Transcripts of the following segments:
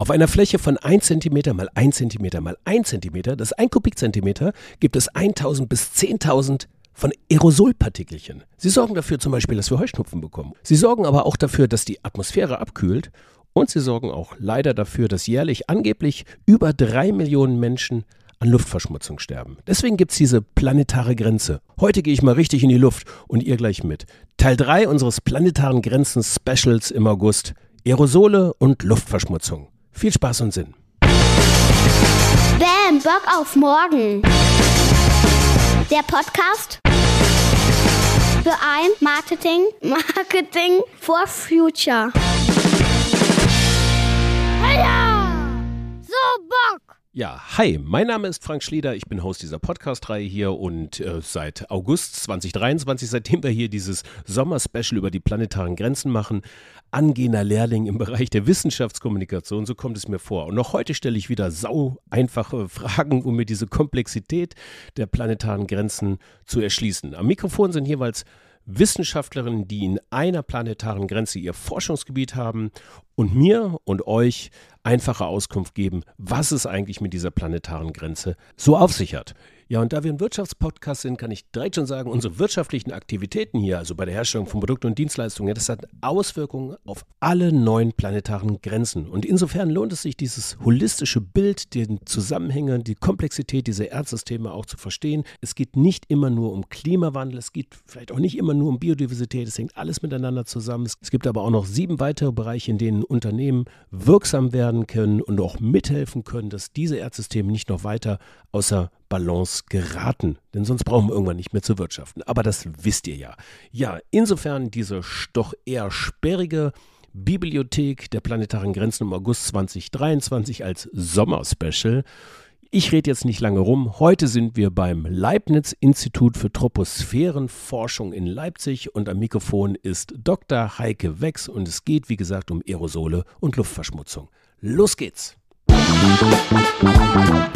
Auf einer Fläche von 1 cm mal 1 cm mal 1 cm, das ist ein Kubikzentimeter, gibt es 1000 bis 10.000 von Aerosolpartikelchen. Sie sorgen dafür zum Beispiel, dass wir Heuschnupfen bekommen. Sie sorgen aber auch dafür, dass die Atmosphäre abkühlt und sie sorgen auch leider dafür, dass jährlich angeblich über drei Millionen Menschen an Luftverschmutzung sterben. Deswegen gibt es diese planetare Grenze. Heute gehe ich mal richtig in die Luft und ihr gleich mit. Teil 3 unseres planetaren Grenzen Specials im August. Aerosole und Luftverschmutzung. Viel Spaß und Sinn. Bam, Bock auf morgen. Der Podcast für ein Marketing, Marketing for Future. Heya! So Bock! Ja, hi, mein Name ist Frank Schlieder, ich bin Host dieser Podcast-Reihe hier und äh, seit August 2023, seitdem wir hier dieses Sommer-Special über die planetaren Grenzen machen, angehender Lehrling im Bereich der Wissenschaftskommunikation, so kommt es mir vor. Und noch heute stelle ich wieder sau einfache Fragen, um mir diese Komplexität der planetaren Grenzen zu erschließen. Am Mikrofon sind jeweils Wissenschaftlerinnen, die in einer planetaren Grenze ihr Forschungsgebiet haben und mir und euch einfache Auskunft geben, was es eigentlich mit dieser planetaren Grenze so auf sich hat. Ja, und da wir ein Wirtschaftspodcast sind, kann ich direkt schon sagen, unsere wirtschaftlichen Aktivitäten hier, also bei der Herstellung von Produkten und Dienstleistungen, das hat Auswirkungen auf alle neun planetaren Grenzen. Und insofern lohnt es sich, dieses holistische Bild, den Zusammenhänge, die Komplexität dieser Erdsysteme auch zu verstehen. Es geht nicht immer nur um Klimawandel, es geht vielleicht auch nicht immer nur um Biodiversität, es hängt alles miteinander zusammen. Es gibt aber auch noch sieben weitere Bereiche, in denen Unternehmen wirksam werden können und auch mithelfen können, dass diese Erdsysteme nicht noch weiter außer Balance geraten. Denn sonst brauchen wir irgendwann nicht mehr zu wirtschaften. Aber das wisst ihr ja. Ja, insofern diese doch eher sperrige Bibliothek der planetaren Grenzen im August 2023 als Sommerspecial. Ich rede jetzt nicht lange rum. Heute sind wir beim Leibniz-Institut für Troposphärenforschung in Leipzig und am Mikrofon ist Dr. Heike Wex und es geht, wie gesagt, um Aerosole und Luftverschmutzung. Los geht's!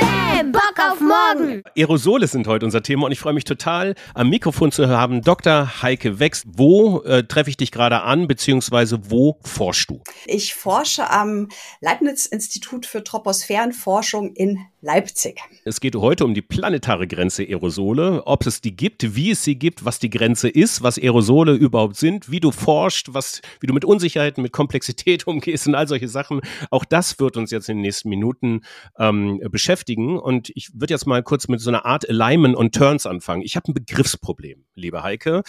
Bam, Bock auf morgen. Aerosole sind heute unser Thema und ich freue mich total, am Mikrofon zu haben Dr. Heike Wex. Wo äh, treffe ich dich gerade an, beziehungsweise wo forschst du? Ich forsche am Leibniz-Institut für Troposphärenforschung in Leipzig. Es geht heute um die planetare Grenze Aerosole, ob es die gibt, wie es sie gibt, was die Grenze ist, was Aerosole überhaupt sind, wie du forschst, was, wie du mit Unsicherheiten, mit Komplexität umgehst und all solche Sachen. Auch das wird uns jetzt in den nächsten Minuten ähm, beschäftigen. Und ich würde jetzt mal kurz mit so einer Art Alignment und Turns anfangen. Ich habe ein Begriffsproblem, liebe Heike.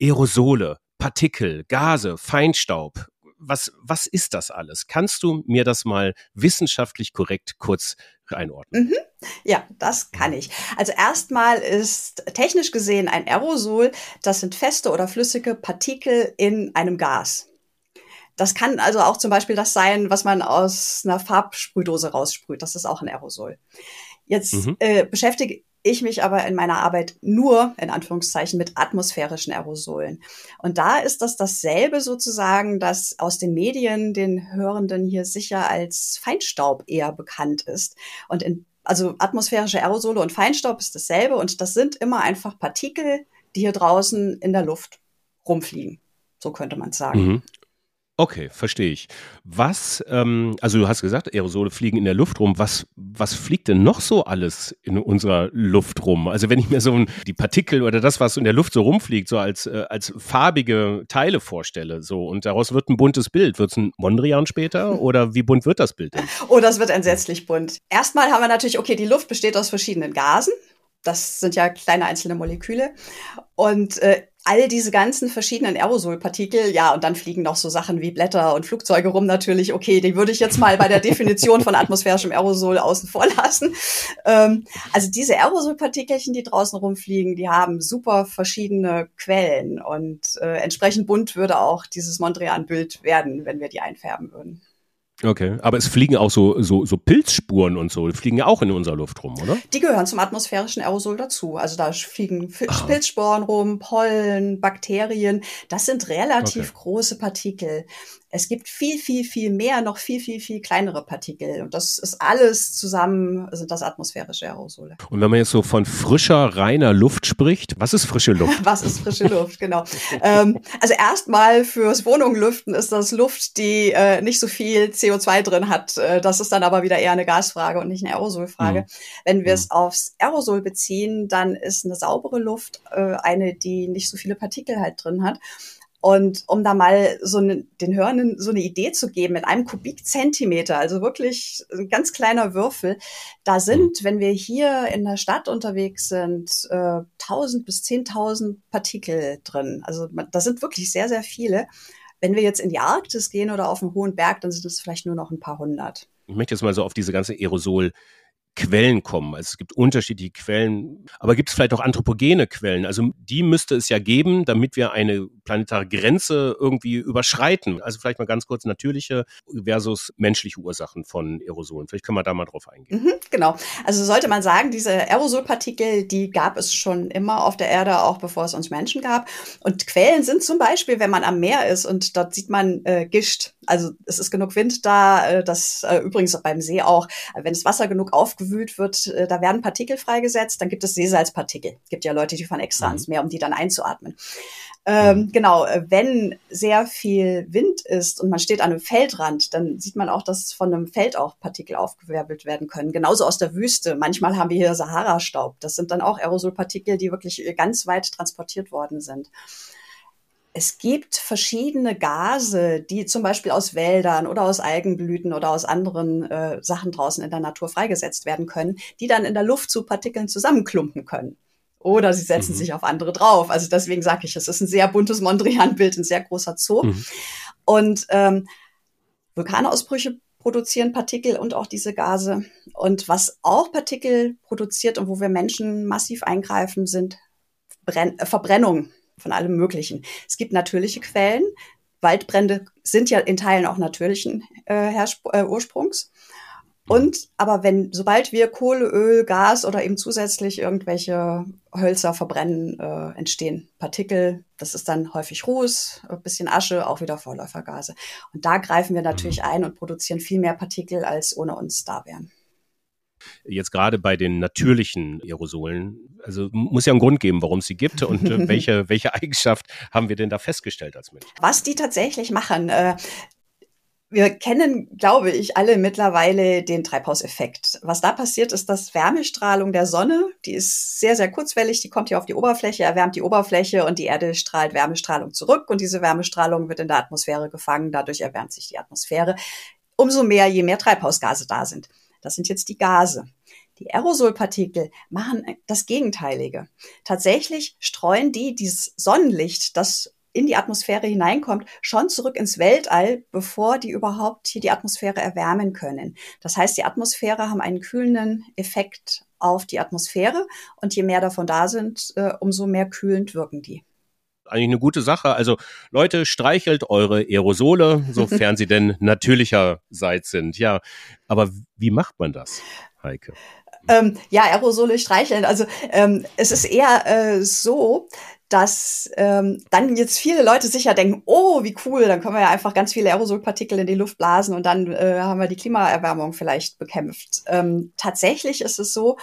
Aerosole, Partikel, Gase, Feinstaub. Was, was ist das alles? Kannst du mir das mal wissenschaftlich korrekt kurz einordnen? Mhm. Ja, das kann ich. Also erstmal ist technisch gesehen ein Aerosol, das sind feste oder flüssige Partikel in einem Gas. Das kann also auch zum Beispiel das sein, was man aus einer Farbsprühdose raussprüht. Das ist auch ein Aerosol. Jetzt Mhm. äh, beschäftige ich mich aber in meiner Arbeit nur, in Anführungszeichen, mit atmosphärischen Aerosolen. Und da ist das dasselbe sozusagen, das aus den Medien den Hörenden hier sicher als Feinstaub eher bekannt ist. Und in, also atmosphärische Aerosole und Feinstaub ist dasselbe und das sind immer einfach Partikel, die hier draußen in der Luft rumfliegen. So könnte man es sagen. Mhm. Okay, verstehe ich. Was, ähm, also du hast gesagt, Aerosole fliegen in der Luft rum. Was, was fliegt denn noch so alles in unserer Luft rum? Also wenn ich mir so ein, die Partikel oder das, was in der Luft so rumfliegt, so als, äh, als farbige Teile vorstelle, so und daraus wird ein buntes Bild. Wird es ein Mondrian später oder wie bunt wird das Bild denn? Oh, das wird entsetzlich bunt. Erstmal haben wir natürlich, okay, die Luft besteht aus verschiedenen Gasen. Das sind ja kleine einzelne Moleküle. Und äh, all diese ganzen verschiedenen Aerosolpartikel, ja, und dann fliegen noch so Sachen wie Blätter und Flugzeuge rum natürlich. Okay, die würde ich jetzt mal bei der Definition von atmosphärischem Aerosol außen vor lassen. Ähm, also diese Aerosolpartikelchen, die draußen rumfliegen, die haben super verschiedene Quellen und äh, entsprechend bunt würde auch dieses Mondrian-Bild werden, wenn wir die einfärben würden. Okay, aber es fliegen auch so, so, so Pilzspuren und so, die fliegen ja auch in unserer Luft rum, oder? Die gehören zum atmosphärischen Aerosol dazu. Also da fliegen Ah. Pilzsporen rum, Pollen, Bakterien. Das sind relativ Okay. große Partikel. Es gibt viel, viel, viel mehr, noch viel, viel, viel kleinere Partikel. Und das ist alles zusammen, sind das atmosphärische Aerosole. Und wenn man jetzt so von frischer, reiner Luft spricht, was ist frische Luft? was ist frische Luft, genau. ähm, also erstmal fürs Wohnunglüften ist das Luft, die äh, nicht so viel CO2 drin hat. Äh, das ist dann aber wieder eher eine Gasfrage und nicht eine Aerosolfrage. Mhm. Wenn wir es mhm. aufs Aerosol beziehen, dann ist eine saubere Luft äh, eine, die nicht so viele Partikel halt drin hat. Und um da mal so ne, den Hörenden so eine Idee zu geben, mit einem Kubikzentimeter, also wirklich ein ganz kleiner Würfel, da sind, mhm. wenn wir hier in der Stadt unterwegs sind, äh, 1000 bis 10.000 Partikel drin. Also da sind wirklich sehr, sehr viele. Wenn wir jetzt in die Arktis gehen oder auf einen hohen Berg, dann sind es vielleicht nur noch ein paar hundert. Ich möchte jetzt mal so auf diese ganze Aerosol Quellen kommen. Also es gibt unterschiedliche Quellen, aber gibt es vielleicht auch anthropogene Quellen? Also die müsste es ja geben, damit wir eine planetare Grenze irgendwie überschreiten. Also vielleicht mal ganz kurz natürliche versus menschliche Ursachen von Aerosolen. Vielleicht können wir da mal drauf eingehen. Mhm, genau. Also sollte man sagen, diese Aerosolpartikel, die gab es schon immer auf der Erde, auch bevor es uns Menschen gab. Und Quellen sind zum Beispiel, wenn man am Meer ist und dort sieht man äh, Gischt. Also es ist genug Wind da, äh, das äh, übrigens beim See auch, wenn das Wasser genug aufgewühlt aufgewühlt wird, äh, da werden Partikel freigesetzt, dann gibt es Seesalzpartikel. Es gibt ja Leute, die fahren extra mhm. ans Meer, um die dann einzuatmen. Ähm, mhm. Genau, äh, wenn sehr viel Wind ist und man steht an einem Feldrand, dann sieht man auch, dass von einem Feld auch Partikel aufgewirbelt werden können. Genauso aus der Wüste. Manchmal haben wir hier Sahara-Staub. Das sind dann auch Aerosolpartikel, die wirklich ganz weit transportiert worden sind es gibt verschiedene Gase, die zum Beispiel aus Wäldern oder aus Algenblüten oder aus anderen äh, Sachen draußen in der Natur freigesetzt werden können, die dann in der Luft zu Partikeln zusammenklumpen können. Oder sie setzen mhm. sich auf andere drauf. Also deswegen sage ich, es ist ein sehr buntes Mondrian-Bild, ein sehr großer Zoo. Mhm. Und ähm, Vulkanausbrüche produzieren Partikel und auch diese Gase. Und was auch Partikel produziert und wo wir Menschen massiv eingreifen, sind Brenn äh, Verbrennung von allem Möglichen. Es gibt natürliche Quellen. Waldbrände sind ja in Teilen auch natürlichen äh, äh, Ursprungs. Und aber wenn, sobald wir Kohle, Öl, Gas oder eben zusätzlich irgendwelche Hölzer verbrennen, äh, entstehen Partikel. Das ist dann häufig Ruß, ein bisschen Asche, auch wieder Vorläufergase. Und da greifen wir natürlich ein und produzieren viel mehr Partikel, als ohne uns da wären jetzt gerade bei den natürlichen Aerosolen, also muss ja einen Grund geben, warum es sie gibt und äh, welche, welche Eigenschaft haben wir denn da festgestellt als Mensch? Was die tatsächlich machen, äh, wir kennen, glaube ich, alle mittlerweile den Treibhauseffekt. Was da passiert, ist, dass Wärmestrahlung der Sonne, die ist sehr, sehr kurzwellig, die kommt hier auf die Oberfläche, erwärmt die Oberfläche und die Erde strahlt Wärmestrahlung zurück und diese Wärmestrahlung wird in der Atmosphäre gefangen, dadurch erwärmt sich die Atmosphäre. Umso mehr, je mehr Treibhausgase da sind. Das sind jetzt die Gase. Die Aerosolpartikel machen das Gegenteilige. Tatsächlich streuen die dieses Sonnenlicht, das in die Atmosphäre hineinkommt, schon zurück ins Weltall, bevor die überhaupt hier die Atmosphäre erwärmen können. Das heißt, die Atmosphäre haben einen kühlenden Effekt auf die Atmosphäre und je mehr davon da sind, äh, umso mehr kühlend wirken die eigentlich eine gute Sache. Also Leute, streichelt eure Aerosole, sofern sie denn natürlicherseits sind. Ja, aber wie macht man das, Heike? Ähm, ja, Aerosole streicheln. Also ähm, es ist eher äh, so, dass ähm, dann jetzt viele Leute sicher denken, oh, wie cool, dann können wir ja einfach ganz viele Aerosolpartikel in die Luft blasen und dann äh, haben wir die Klimaerwärmung vielleicht bekämpft. Ähm, tatsächlich ist es so,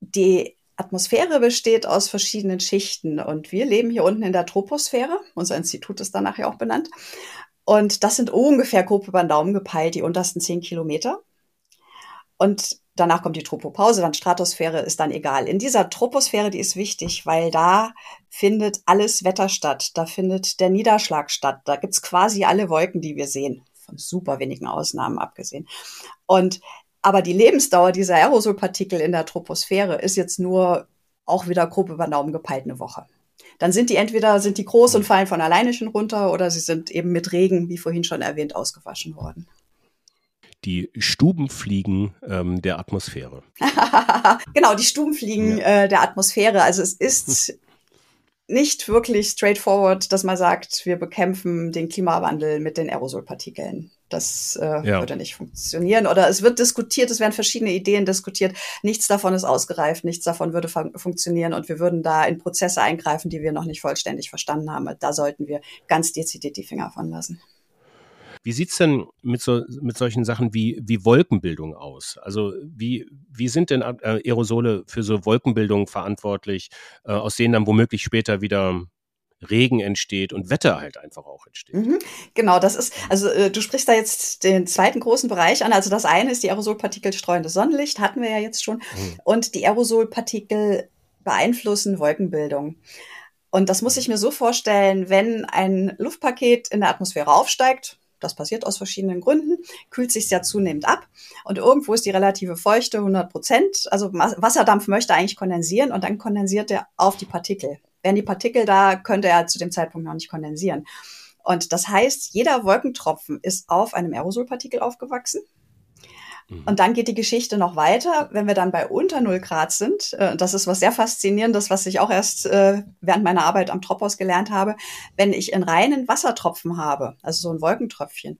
die Atmosphäre besteht aus verschiedenen Schichten und wir leben hier unten in der Troposphäre. Unser Institut ist danach ja auch benannt. Und das sind ungefähr grob über den Daumen gepeilt, die untersten zehn Kilometer. Und danach kommt die Tropopause, dann Stratosphäre ist dann egal. In dieser Troposphäre, die ist wichtig, weil da findet alles Wetter statt. Da findet der Niederschlag statt. Da gibt's quasi alle Wolken, die wir sehen. Von super wenigen Ausnahmen abgesehen. Und aber die Lebensdauer dieser Aerosolpartikel in der Troposphäre ist jetzt nur auch wieder grob über den Daumen gepeilt eine Woche. Dann sind die entweder sind die groß und fallen von alleine schon runter oder sie sind eben mit Regen, wie vorhin schon erwähnt, ausgewaschen worden. Die Stubenfliegen ähm, der Atmosphäre. genau, die Stubenfliegen ja. äh, der Atmosphäre. Also es ist nicht wirklich straightforward, dass man sagt, wir bekämpfen den Klimawandel mit den Aerosolpartikeln Das äh, ja. würde nicht funktionieren. Oder es wird diskutiert, es werden verschiedene Ideen diskutiert. Nichts davon ist ausgereift, nichts davon würde fun funktionieren und wir würden da in Prozesse eingreifen, die wir noch nicht vollständig verstanden haben. Da sollten wir ganz dezidiert die Finger von lassen. Wie sieht's denn mit, so, mit solchen Sachen wie, wie Wolkenbildung aus? Also wie, wie sind denn äh, Aerosole für so Wolkenbildung verantwortlich, äh, aus denen dann womöglich später wieder Regen entsteht und Wetter halt einfach auch entsteht. Mhm, genau, das ist, also äh, du sprichst da jetzt den zweiten großen Bereich an. Also das eine ist die Aerosolpartikel streuendes Sonnenlicht, hatten wir ja jetzt schon. Mhm. Und die Aerosolpartikel beeinflussen Wolkenbildung. Und das muss ich mir so vorstellen, wenn ein Luftpaket in der Atmosphäre aufsteigt, das passiert aus verschiedenen Gründen, kühlt sich ja zunehmend ab. Und irgendwo ist die relative Feuchte 100 Prozent. Also Wasserdampf möchte eigentlich kondensieren und dann kondensiert er auf die Partikel. Wären die Partikel da, könnte er zu dem Zeitpunkt noch nicht kondensieren. Und das heißt, jeder Wolkentropfen ist auf einem Aerosolpartikel aufgewachsen. Mhm. Und dann geht die Geschichte noch weiter, wenn wir dann bei unter 0 Grad sind. Äh, das ist was sehr Faszinierendes, was ich auch erst äh, während meiner Arbeit am Tropos gelernt habe. Wenn ich einen reinen Wassertropfen habe, also so ein Wolkentröpfchen,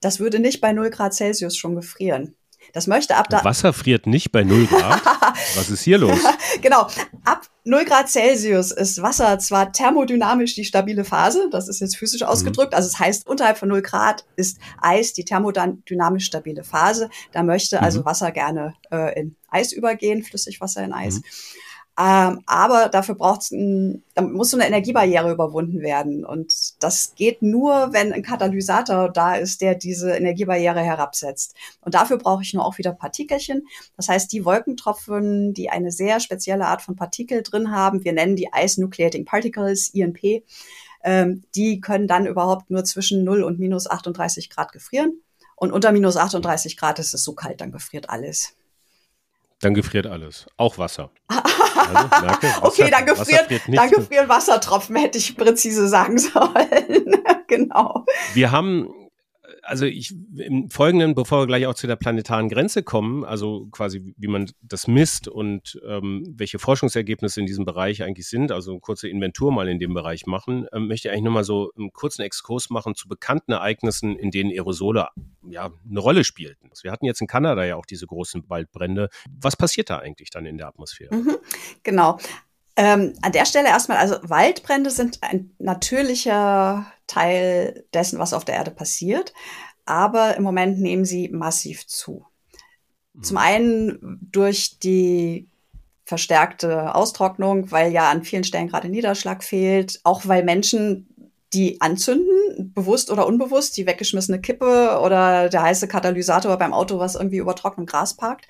das würde nicht bei 0 Grad Celsius schon gefrieren. Das möchte ab da. Wasser friert nicht bei 0 Grad. Was ist hier los? genau. Ab 0 Grad Celsius ist Wasser zwar thermodynamisch die stabile Phase, das ist jetzt physisch mhm. ausgedrückt, also es das heißt, unterhalb von 0 Grad ist Eis die thermodynamisch stabile Phase. Da möchte also mhm. Wasser gerne äh, in Eis übergehen, Flüssigwasser in Eis. Mhm. Ähm, aber dafür braucht's ein, da muss so eine Energiebarriere überwunden werden. Und das geht nur, wenn ein Katalysator da ist, der diese Energiebarriere herabsetzt. Und dafür brauche ich nur auch wieder Partikelchen. Das heißt, die Wolkentropfen, die eine sehr spezielle Art von Partikel drin haben, wir nennen die Ice Nucleating Particles, INP, ähm, die können dann überhaupt nur zwischen 0 und minus 38 Grad gefrieren. Und unter minus 38 Grad ist es so kalt, dann gefriert alles. Dann gefriert alles, auch Wasser. Also, merke, Wasser okay, dann gefriert, Wasser dann gefrieren Wassertropfen, hätte ich präzise sagen sollen. genau. Wir haben also ich im Folgenden, bevor wir gleich auch zu der planetaren Grenze kommen, also quasi wie man das misst und ähm, welche Forschungsergebnisse in diesem Bereich eigentlich sind, also eine kurze Inventur mal in dem Bereich machen, ähm, möchte ich eigentlich nochmal so einen kurzen Exkurs machen zu bekannten Ereignissen, in denen Aerosole ja eine Rolle spielten. Wir hatten jetzt in Kanada ja auch diese großen Waldbrände. Was passiert da eigentlich dann in der Atmosphäre? Mhm, genau. Ähm, an der Stelle erstmal, also Waldbrände sind ein natürlicher Teil dessen, was auf der Erde passiert, aber im Moment nehmen sie massiv zu. Zum mhm. einen durch die verstärkte Austrocknung, weil ja an vielen Stellen gerade Niederschlag fehlt, auch weil Menschen die anzünden, bewusst oder unbewusst, die weggeschmissene Kippe oder der heiße Katalysator beim Auto, was irgendwie über trockenem Gras parkt.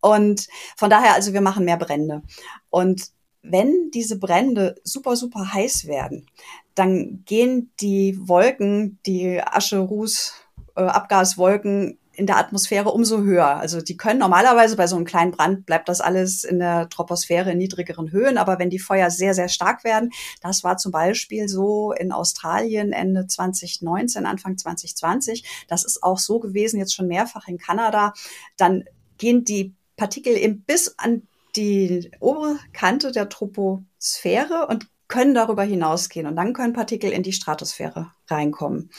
Und von daher, also wir machen mehr Brände. Und wenn diese Brände super, super heiß werden, dann gehen die Wolken, die Asche, Ruß, äh, Abgaswolken in der Atmosphäre umso höher. Also die können normalerweise bei so einem kleinen Brand bleibt das alles in der Troposphäre in niedrigeren Höhen, aber wenn die Feuer sehr, sehr stark werden, das war zum Beispiel so in Australien Ende 2019, Anfang 2020, das ist auch so gewesen, jetzt schon mehrfach in Kanada, dann gehen die Partikel eben bis an die obere Kante der Troposphäre und können darüber hinausgehen. Und dann können Partikel in die Stratosphäre reinkommen.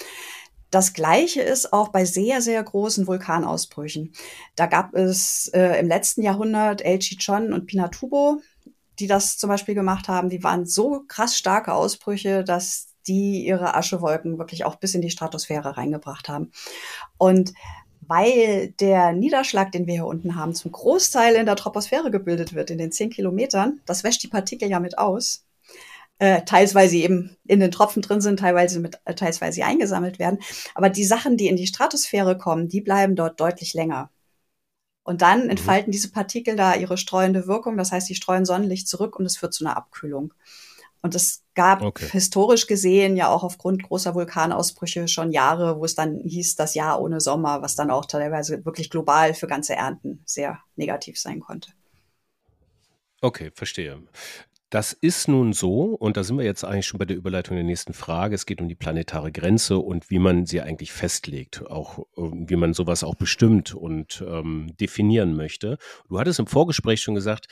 Das Gleiche ist auch bei sehr, sehr großen Vulkanausbrüchen. Da gab es äh, im letzten Jahrhundert El Chichon und Pinatubo, die das zum Beispiel gemacht haben. Die waren so krass starke Ausbrüche, dass die ihre Aschewolken wirklich auch bis in die Stratosphäre reingebracht haben. Und weil der Niederschlag, den wir hier unten haben, zum Großteil in der Troposphäre gebildet wird, in den zehn Kilometern, das wäscht die Partikel ja mit aus. Äh, teils, weil sie eben in den Tropfen drin sind, teilweise mit, äh, teils, weil sie eingesammelt werden. Aber die Sachen, die in die Stratosphäre kommen, die bleiben dort deutlich länger. Und dann mhm. entfalten diese Partikel da ihre streuende Wirkung. Das heißt, sie streuen Sonnenlicht zurück und es führt zu einer Abkühlung. Und es gab okay. historisch gesehen ja auch aufgrund großer Vulkanausbrüche schon Jahre, wo es dann hieß, das Jahr ohne Sommer, was dann auch teilweise wirklich global für ganze Ernten sehr negativ sein konnte. Okay, verstehe. Das ist nun so, und da sind wir jetzt eigentlich schon bei der Überleitung der nächsten Frage. Es geht um die planetare Grenze und wie man sie eigentlich festlegt, auch ähm, wie man sowas auch bestimmt und ähm, definieren möchte. Du hattest im Vorgespräch schon gesagt,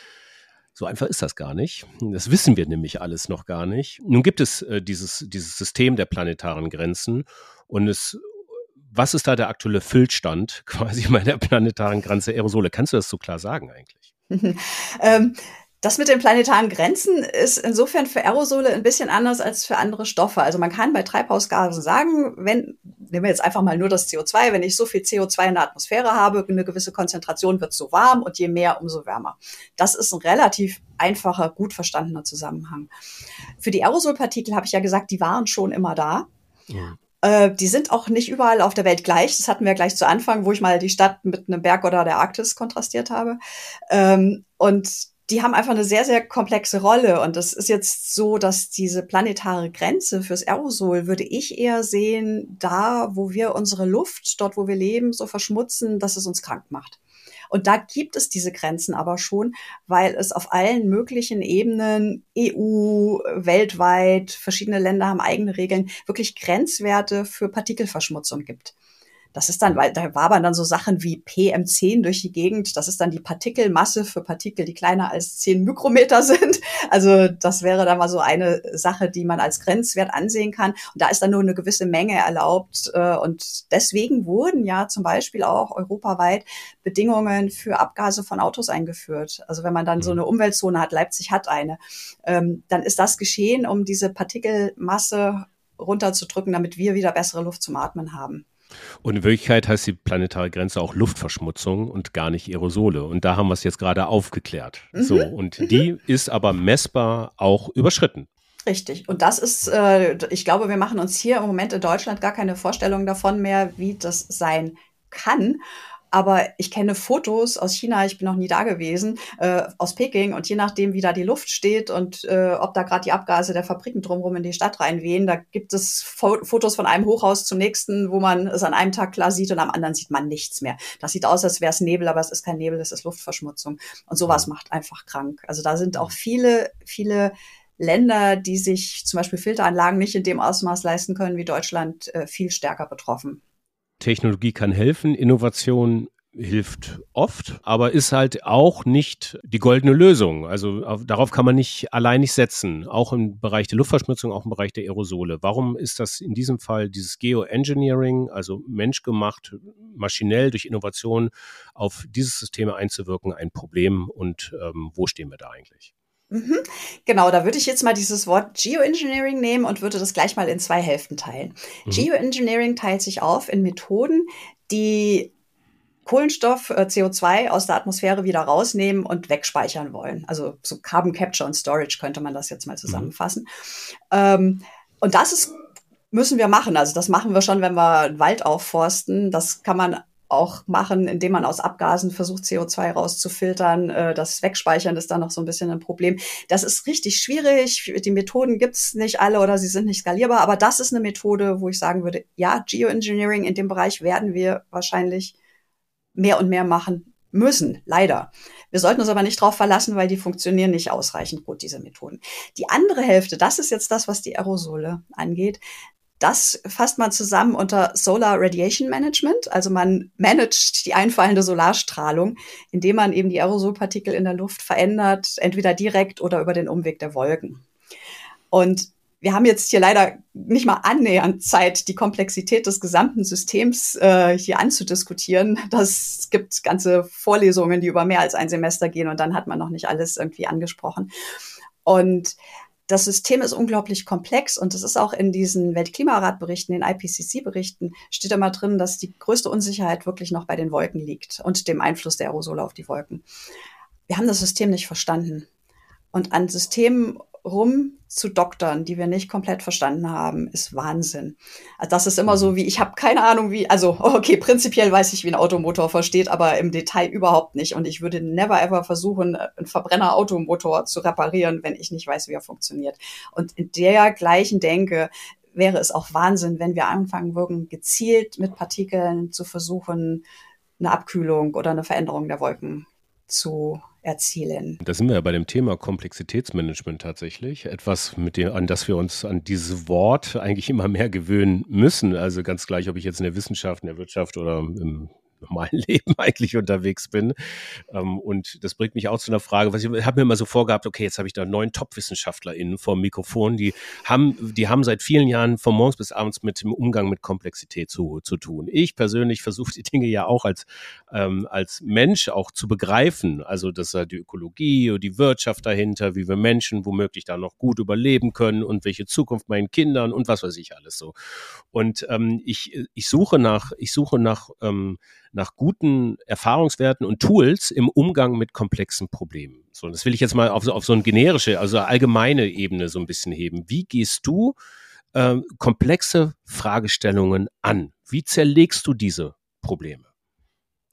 so einfach ist das gar nicht. Das wissen wir nämlich alles noch gar nicht. Nun gibt es äh, dieses, dieses System der planetaren Grenzen und es was ist da der aktuelle Füllstand quasi bei der planetaren Grenze Aerosole? Kannst du das so klar sagen eigentlich? ähm, das mit den planetaren Grenzen ist insofern für Aerosole ein bisschen anders als für andere Stoffe. Also man kann bei Treibhausgasen sagen, wenn, nehmen wir jetzt einfach mal nur das CO2, wenn ich so viel CO2 in der Atmosphäre habe, eine gewisse Konzentration wird so warm und je mehr, umso wärmer. Das ist ein relativ einfacher, gut verstandener Zusammenhang. Für die Aerosolpartikel habe ich ja gesagt, die waren schon immer da. Ja. Äh, die sind auch nicht überall auf der Welt gleich. Das hatten wir gleich zu Anfang, wo ich mal die Stadt mit einem Berg oder der Arktis kontrastiert habe. Ähm, und die haben einfach eine sehr, sehr komplexe Rolle. Und das ist jetzt so, dass diese planetare Grenze fürs Aerosol würde ich eher sehen, da, wo wir unsere Luft, dort, wo wir leben, so verschmutzen, dass es uns krank macht. Und da gibt es diese Grenzen aber schon, weil es auf allen möglichen Ebenen, EU, weltweit, verschiedene Länder haben eigene Regeln, wirklich Grenzwerte für Partikelverschmutzung gibt. Das ist dann, weil da wabern dann so Sachen wie PM10 durch die Gegend. Das ist dann die Partikelmasse für Partikel, die kleiner als 10 Mikrometer sind. Also das wäre dann mal so eine Sache, die man als Grenzwert ansehen kann. Und da ist dann nur eine gewisse Menge erlaubt. Äh, und deswegen wurden ja zum Beispiel auch europaweit Bedingungen für Abgase von Autos eingeführt. Also wenn man dann so mhm. eine Umweltzone hat, Leipzig hat eine, ähm, dann ist das geschehen, um diese Partikelmasse runterzudrücken, damit wir wieder bessere Luft zum Atmen haben. Und in Wirklichkeit heißt die planetare Grenze auch Luftverschmutzung und gar nicht Aerosole. Und da haben wir es jetzt gerade aufgeklärt. Mhm. So, und mhm. die ist aber messbar auch überschritten. Richtig. Und das ist, äh, ich glaube, wir machen uns hier im Moment in Deutschland gar keine Vorstellung davon mehr, wie das sein kann. Aber ich kenne Fotos aus China, ich bin noch nie da gewesen, äh, aus Peking und je nachdem, wie da die Luft steht und äh, ob da gerade die Abgase der Fabriken drumherum in die Stadt reinwehen, da gibt es Fo Fotos von einem Hochhaus zum nächsten, wo man es an einem Tag klar sieht und am anderen sieht man nichts mehr. Das sieht aus, als wäre es Nebel, aber es ist kein Nebel, es ist Luftverschmutzung. Und sowas macht einfach krank. Also da sind auch viele, viele Länder, die sich zum Beispiel Filteranlagen nicht in dem Ausmaß leisten können wie Deutschland, äh, viel stärker betroffen. Technologie kann helfen, Innovation hilft oft, aber ist halt auch nicht die goldene Lösung. Also auf, darauf kann man nicht allein nicht setzen, auch im Bereich der Luftverschmutzung, auch im Bereich der Aerosole. Warum ist das in diesem Fall dieses Geoengineering, also menschgemacht, maschinell durch Innovation auf dieses System einzuwirken, ein Problem und ähm, wo stehen wir da eigentlich? Mhm. Genau, da würde ich jetzt mal dieses Wort Geoengineering nehmen und würde das gleich mal in zwei Hälften teilen. Mhm. Geoengineering teilt sich auf in Methoden, die Kohlenstoff, äh, CO2 aus der Atmosphäre wieder rausnehmen und wegspeichern wollen. Also so Carbon Capture und Storage könnte man das jetzt mal mhm. zusammenfassen. Mhm. Ähm, und das ist, müssen wir machen. Also das machen wir schon, wenn wir einen Wald aufforsten. Das kann man auch machen, indem man aus Abgasen versucht, CO2 rauszufiltern. Äh, das Wegspeichern ist dann noch so ein bisschen ein Problem. Das ist richtig schwierig. Die Methoden gibt's nicht alle oder sie sind nicht skalierbar. Aber das ist eine Methode, wo ich sagen würde, ja, Geoengineering in dem Bereich werden wir wahrscheinlich mehr und mehr machen müssen, leider. Wir sollten uns aber nicht darauf verlassen, weil die funktionieren nicht ausreichend gut, diese Methoden. Die andere Hälfte, das ist jetzt das, was die Aerosole angeht. Das fasst man zusammen unter Solar Radiation Management. Also man managt die einfallende Solarstrahlung, indem man eben die Aerosolpartikel in der Luft verändert, entweder direkt oder über den Umweg der Wolken. Und wir haben jetzt hier leider nicht mal annähernd Zeit, die Komplexität des gesamten Systems äh, hier anzudiskutieren. Das gibt ganze Vorlesungen, die über mehr als ein Semester gehen und dann hat man noch nicht alles irgendwie angesprochen. Und das System ist unglaublich komplex und es ist auch in diesen Weltklimaratberichten, den IPCC-Berichten, steht immer drin, dass die größte Unsicherheit wirklich noch bei den Wolken liegt und dem Einfluss der Aerosole auf die Wolken. Wir haben das System nicht verstanden. Und an Systemen rum zu doktern, die wir nicht komplett verstanden haben, ist Wahnsinn. Also das ist immer so mhm. wie, ich habe keine Ahnung wie, also okay, prinzipiell weiß ich, wie ein Automotor versteht, aber im Detail überhaupt nicht. Und ich würde never ever versuchen, einen Verbrenner-Automotor zu reparieren, wenn ich nicht weiß, wie er funktioniert. Und in der gleichen Denke wäre es auch Wahnsinn, wenn wir anfangen würden, gezielt mit Partikeln zu versuchen, eine Abkühlung oder eine Veränderung der Wolken zu erzielen. Da sind wir ja bei dem Thema Komplexitätsmanagement tatsächlich. Etwas, mit dem, an das wir uns an dieses Wort eigentlich immer mehr gewöhnen müssen. Also ganz gleich, ob ich jetzt in der Wissenschaft, in der Wirtschaft oder im normalen Leben eigentlich unterwegs bin. Ähm, und das bringt mich auch zu einer Frage, was ich habe mir immer so vorgehabt, okay, jetzt habe ich da neun Top-WissenschaftlerInnen vor dem Mikrofon, die haben, die haben seit vielen Jahren von morgens bis abends mit dem Umgang mit Komplexität zu, zu tun. Ich persönlich versuche die Dinge ja auch als, ähm, als Mensch auch zu begreifen. Also, dass da die Ökologie und die Wirtschaft dahinter, wie wir Menschen womöglich da noch gut überleben können und welche Zukunft meinen Kindern und was weiß ich alles so. Und ähm, ich, ich suche nach, ich suche nach, ähm, nach guten Erfahrungswerten und Tools im Umgang mit komplexen Problemen. So, das will ich jetzt mal auf, auf so eine generische, also allgemeine Ebene so ein bisschen heben. Wie gehst du ähm, komplexe Fragestellungen an? Wie zerlegst du diese Probleme,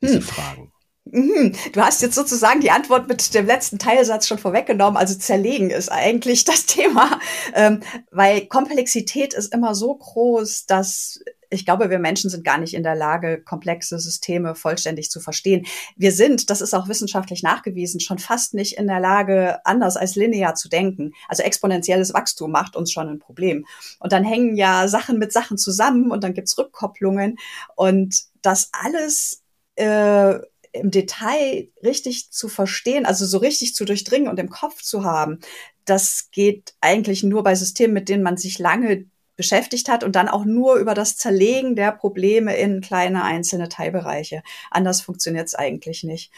diese hm. Fragen? Mhm. Du hast jetzt sozusagen die Antwort mit dem letzten Teilsatz schon vorweggenommen. Also zerlegen ist eigentlich das Thema, ähm, weil Komplexität ist immer so groß, dass ich glaube, wir Menschen sind gar nicht in der Lage, komplexe Systeme vollständig zu verstehen. Wir sind, das ist auch wissenschaftlich nachgewiesen, schon fast nicht in der Lage, anders als linear zu denken. Also exponentielles Wachstum macht uns schon ein Problem. Und dann hängen ja Sachen mit Sachen zusammen und dann gibt's Rückkopplungen und das alles äh, im Detail richtig zu verstehen, also so richtig zu durchdringen und im Kopf zu haben, das geht eigentlich nur bei Systemen, mit denen man sich lange beschäftigt hat und dann auch nur über das Zerlegen der Probleme in kleine einzelne Teilbereiche. Anders funktioniert es eigentlich nicht.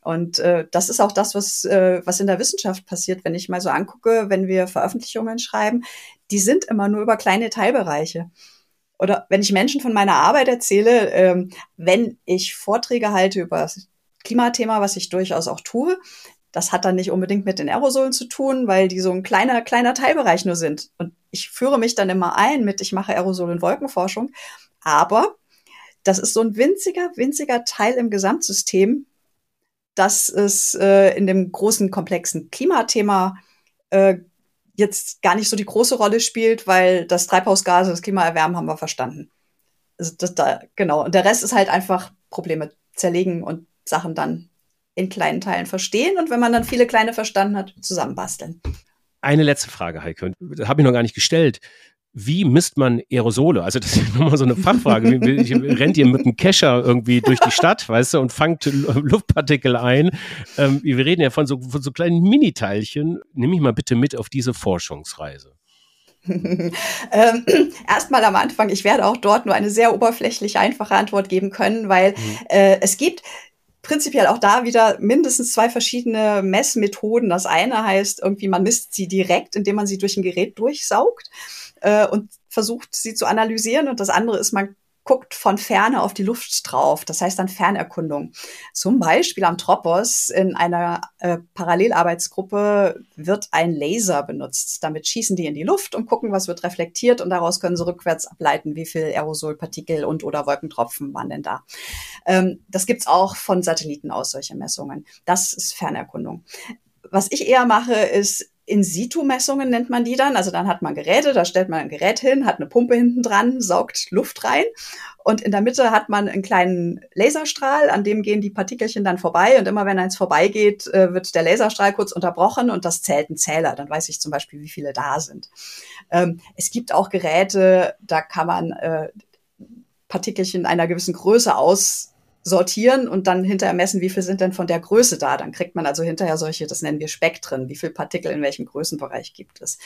Und äh, das ist auch das, was, äh, was in der Wissenschaft passiert, wenn ich mal so angucke, wenn wir Veröffentlichungen schreiben, die sind immer nur über kleine Teilbereiche oder wenn ich Menschen von meiner Arbeit erzähle, ähm, wenn ich Vorträge halte über das Klimathema, was ich durchaus auch tue, das hat dann nicht unbedingt mit den Aerosolen zu tun, weil die so ein kleiner, kleiner Teilbereich nur sind. Und ich führe mich dann immer ein mit, ich mache Aerosol- und Wolkenforschung. Aber das ist so ein winziger, winziger Teil im Gesamtsystem, dass es äh, in dem großen, komplexen Klimathema äh, jetzt gar nicht so die große Rolle spielt, weil das Treibhausgase, das Klimaerwärmen haben wir verstanden. Also das da, genau. Und der Rest ist halt einfach Probleme zerlegen und Sachen dann in kleinen Teilen verstehen und wenn man dann viele kleine verstanden hat, zusammenbasteln. Eine letzte Frage, Heike, habe ich noch gar nicht gestellt wie misst man Aerosole? Also das ist nochmal so eine Fachfrage. rennt ihr mit einem Kescher irgendwie durch die Stadt, weißt du, und fangt Luftpartikel ein? Ähm, wir reden ja von so, von so kleinen Miniteilchen. Nimm mich mal bitte mit auf diese Forschungsreise. ähm, Erstmal am Anfang, ich werde auch dort nur eine sehr oberflächlich einfache Antwort geben können, weil mhm. äh, es gibt prinzipiell auch da wieder mindestens zwei verschiedene Messmethoden. Das eine heißt irgendwie, man misst sie direkt, indem man sie durch ein Gerät durchsaugt äh, und versucht, sie zu analysieren. Und das andere ist, man guckt von ferne auf die Luft drauf. Das heißt dann Fernerkundung. Zum Beispiel am Tropos in einer äh, Parallelarbeitsgruppe wird ein Laser benutzt. Damit schießen die in die Luft und gucken, was wird reflektiert und daraus können sie rückwärts ableiten, wie viel Aerosolpartikel und oder Wolkentropfen waren denn da. Ähm, das gibt's auch von Satelliten aus, solche Messungen. Das ist Fernerkundung. Was ich eher mache, ist in-situ-Messungen nennt man die dann. Also dann hat man Geräte, da stellt man ein Gerät hin, hat eine Pumpe hinten dran, saugt Luft rein und in der Mitte hat man einen kleinen Laserstrahl, an dem gehen die Partikelchen dann vorbei und immer wenn eins vorbeigeht, äh, wird der Laserstrahl kurz unterbrochen und das zählt ein Zähler. Dann weiß ich zum Beispiel, wie viele da sind. Ähm, es gibt auch Geräte, da kann man äh, Partikelchen einer gewissen Größe aus sortieren und dann hinterher messen, wie viel sind denn von der Größe da. Dann kriegt man also hinterher solche, das nennen wir Spektren, wie viel Partikel in welchem Größenbereich gibt es.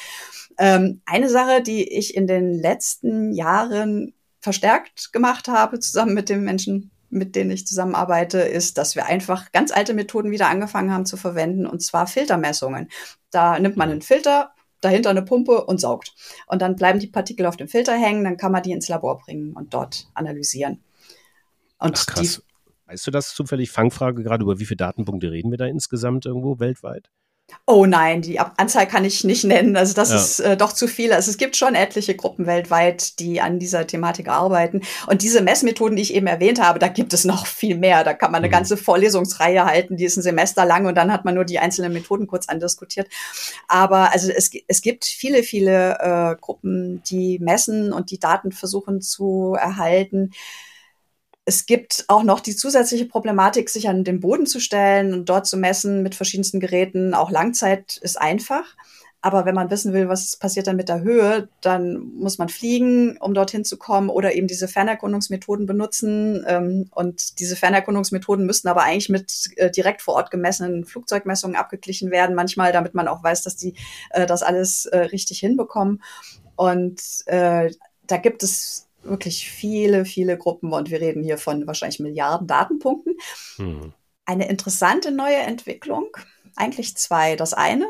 Ähm, eine Sache, die ich in den letzten Jahren verstärkt gemacht habe, zusammen mit den Menschen, mit denen ich zusammenarbeite, ist, dass wir einfach ganz alte Methoden wieder angefangen haben zu verwenden, und zwar Filtermessungen. Da nimmt man einen Filter, dahinter eine Pumpe und saugt. Und dann bleiben die Partikel auf dem Filter hängen, dann kann man die ins Labor bringen und dort analysieren. Und Ach, krass. Weißt du das zufällig? Fangfrage gerade, über wie viele Datenpunkte reden wir da insgesamt irgendwo weltweit? Oh nein, die Anzahl kann ich nicht nennen. Also das ja. ist äh, doch zu viel. Also es gibt schon etliche Gruppen weltweit, die an dieser Thematik arbeiten. Und diese Messmethoden, die ich eben erwähnt habe, da gibt es noch viel mehr. Da kann man eine mhm. ganze Vorlesungsreihe halten, die ist ein Semester lang und dann hat man nur die einzelnen Methoden kurz andiskutiert. Aber also es, es gibt viele, viele äh, Gruppen, die messen und die Daten versuchen zu erhalten. Es gibt auch noch die zusätzliche Problematik, sich an den Boden zu stellen und dort zu messen mit verschiedensten Geräten. Auch Langzeit ist einfach. Aber wenn man wissen will, was passiert dann mit der Höhe, dann muss man fliegen, um dorthin zu kommen oder eben diese Fernerkundungsmethoden benutzen. Ähm, und diese Fernerkundungsmethoden müssten aber eigentlich mit äh, direkt vor Ort gemessenen Flugzeugmessungen abgeglichen werden, manchmal, damit man auch weiß, dass die äh, das alles äh, richtig hinbekommen. Und da gibt es wirklich viele, viele Gruppen und wir reden hier von wahrscheinlich Milliarden Datenpunkten. Hm. Eine interessante neue Entwicklung, eigentlich zwei. Das eine,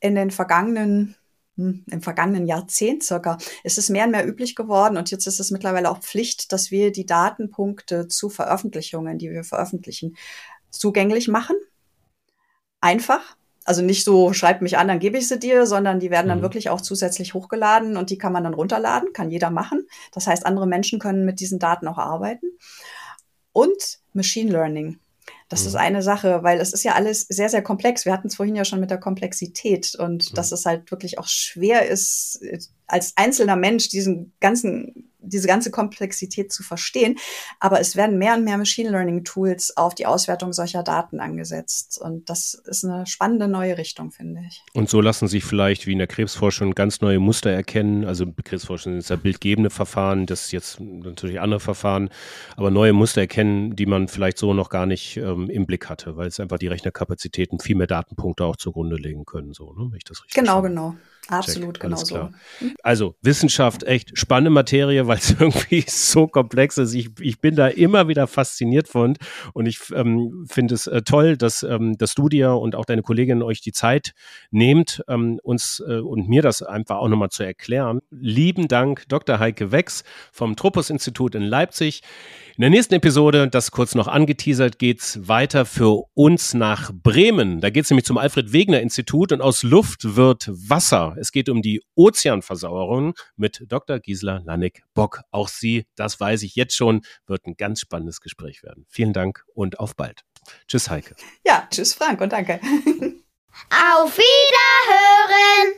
in den vergangenen hm, im vergangenen Jahrzehnt circa ist es mehr und mehr üblich geworden und jetzt ist es mittlerweile auch Pflicht, dass wir die Datenpunkte zu Veröffentlichungen, die wir veröffentlichen, zugänglich machen. Einfach. Also nicht so, schreib mich an, dann gebe ich sie dir, sondern die werden dann mhm. wirklich auch zusätzlich hochgeladen und die kann man dann runterladen, kann jeder machen. Das heißt, andere Menschen können mit diesen Daten auch arbeiten. Und Machine Learning. Das mhm. ist eine Sache, weil es ist ja alles sehr, sehr komplex. Wir hatten es vorhin ja schon mit der Komplexität und mhm. dass es halt wirklich auch schwer ist, als einzelner Mensch diesen ganzen diese ganze Komplexität zu verstehen. Aber es werden mehr und mehr Machine Learning Tools auf die Auswertung solcher Daten angesetzt. Und das ist eine spannende neue Richtung, finde ich. Und so lassen sich vielleicht wie in der Krebsforschung ganz neue Muster erkennen. Also Krebsforschung ist ja bildgebende Verfahren, das ist jetzt natürlich andere Verfahren, aber neue Muster erkennen, die man vielleicht so noch gar nicht ähm, im Blick hatte, weil es einfach die Rechnerkapazitäten viel mehr Datenpunkte auch zugrunde legen können, so, ne? wenn ich das richtig Genau, verstehe. genau. Absolut, genau so. Also Wissenschaft, echt spannende Materie, weil es irgendwie so komplex ist. Ich, ich bin da immer wieder fasziniert von und ich ähm, finde es äh, toll, dass, ähm, dass du dir und auch deine Kolleginnen euch die Zeit nehmt, ähm, uns äh, und mir das einfach auch nochmal zu erklären. Lieben Dank, Dr. Heike Wex vom Tropos-Institut in Leipzig. In der nächsten Episode, das kurz noch angeteasert, geht's weiter für uns nach Bremen. Da geht's nämlich zum Alfred Wegener Institut und aus Luft wird Wasser. Es geht um die Ozeanversauerung mit Dr. Gisela Lannig-Bock. Auch sie, das weiß ich jetzt schon, wird ein ganz spannendes Gespräch werden. Vielen Dank und auf bald. Tschüss, Heike. Ja, tschüss, Frank und danke. Auf Wiederhören!